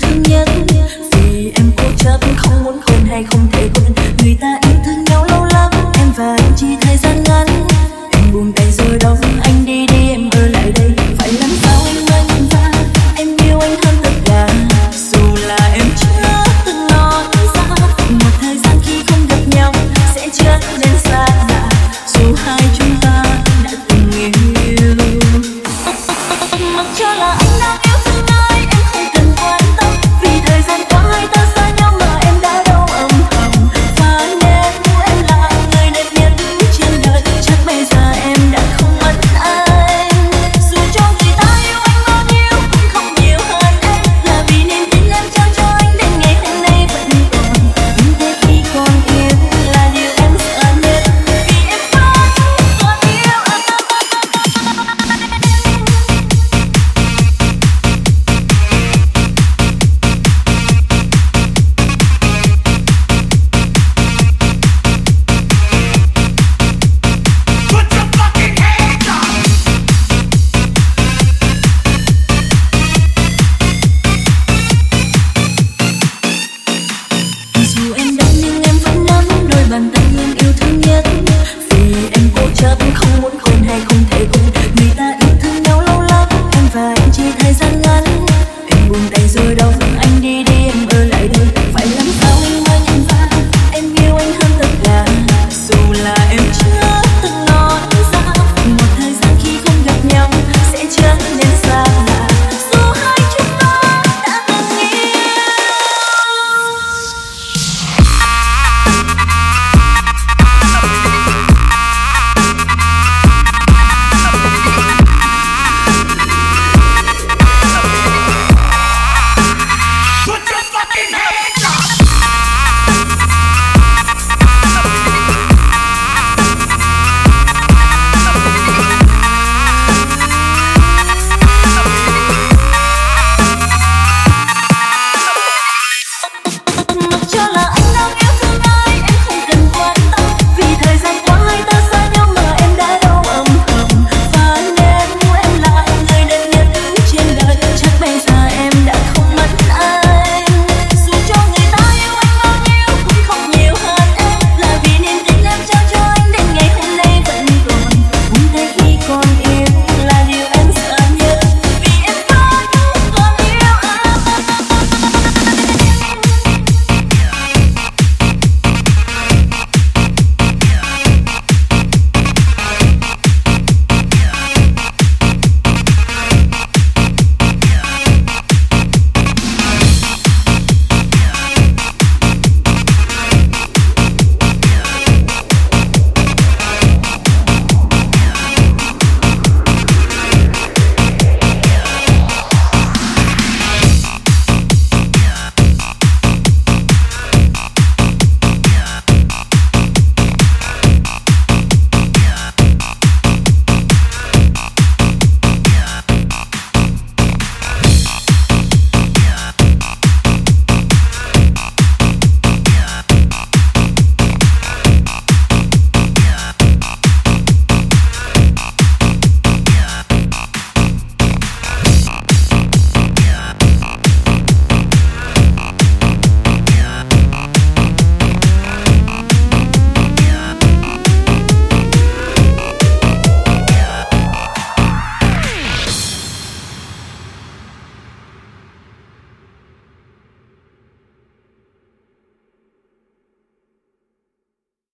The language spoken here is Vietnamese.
thương nhất vì em cố chấp, không muốn hôn hay không thể quên. Người ta yêu thương nhau lâu lắm, em và anh chỉ thời gian ngắn. Em buông tay rồi đóng, anh đi đi, em ở lại đây. Phải làm sao anh mới em ra em yêu anh hơn tất cả. Dù là em chưa từng lo nghĩ ra, một thời gian khi không gặp nhau sẽ trở nên xa lạ. Dù hai chúng ta đã từng yêu mặc cho là anh đang yêu thương nhau quan tâm vì thời gian qua hai ta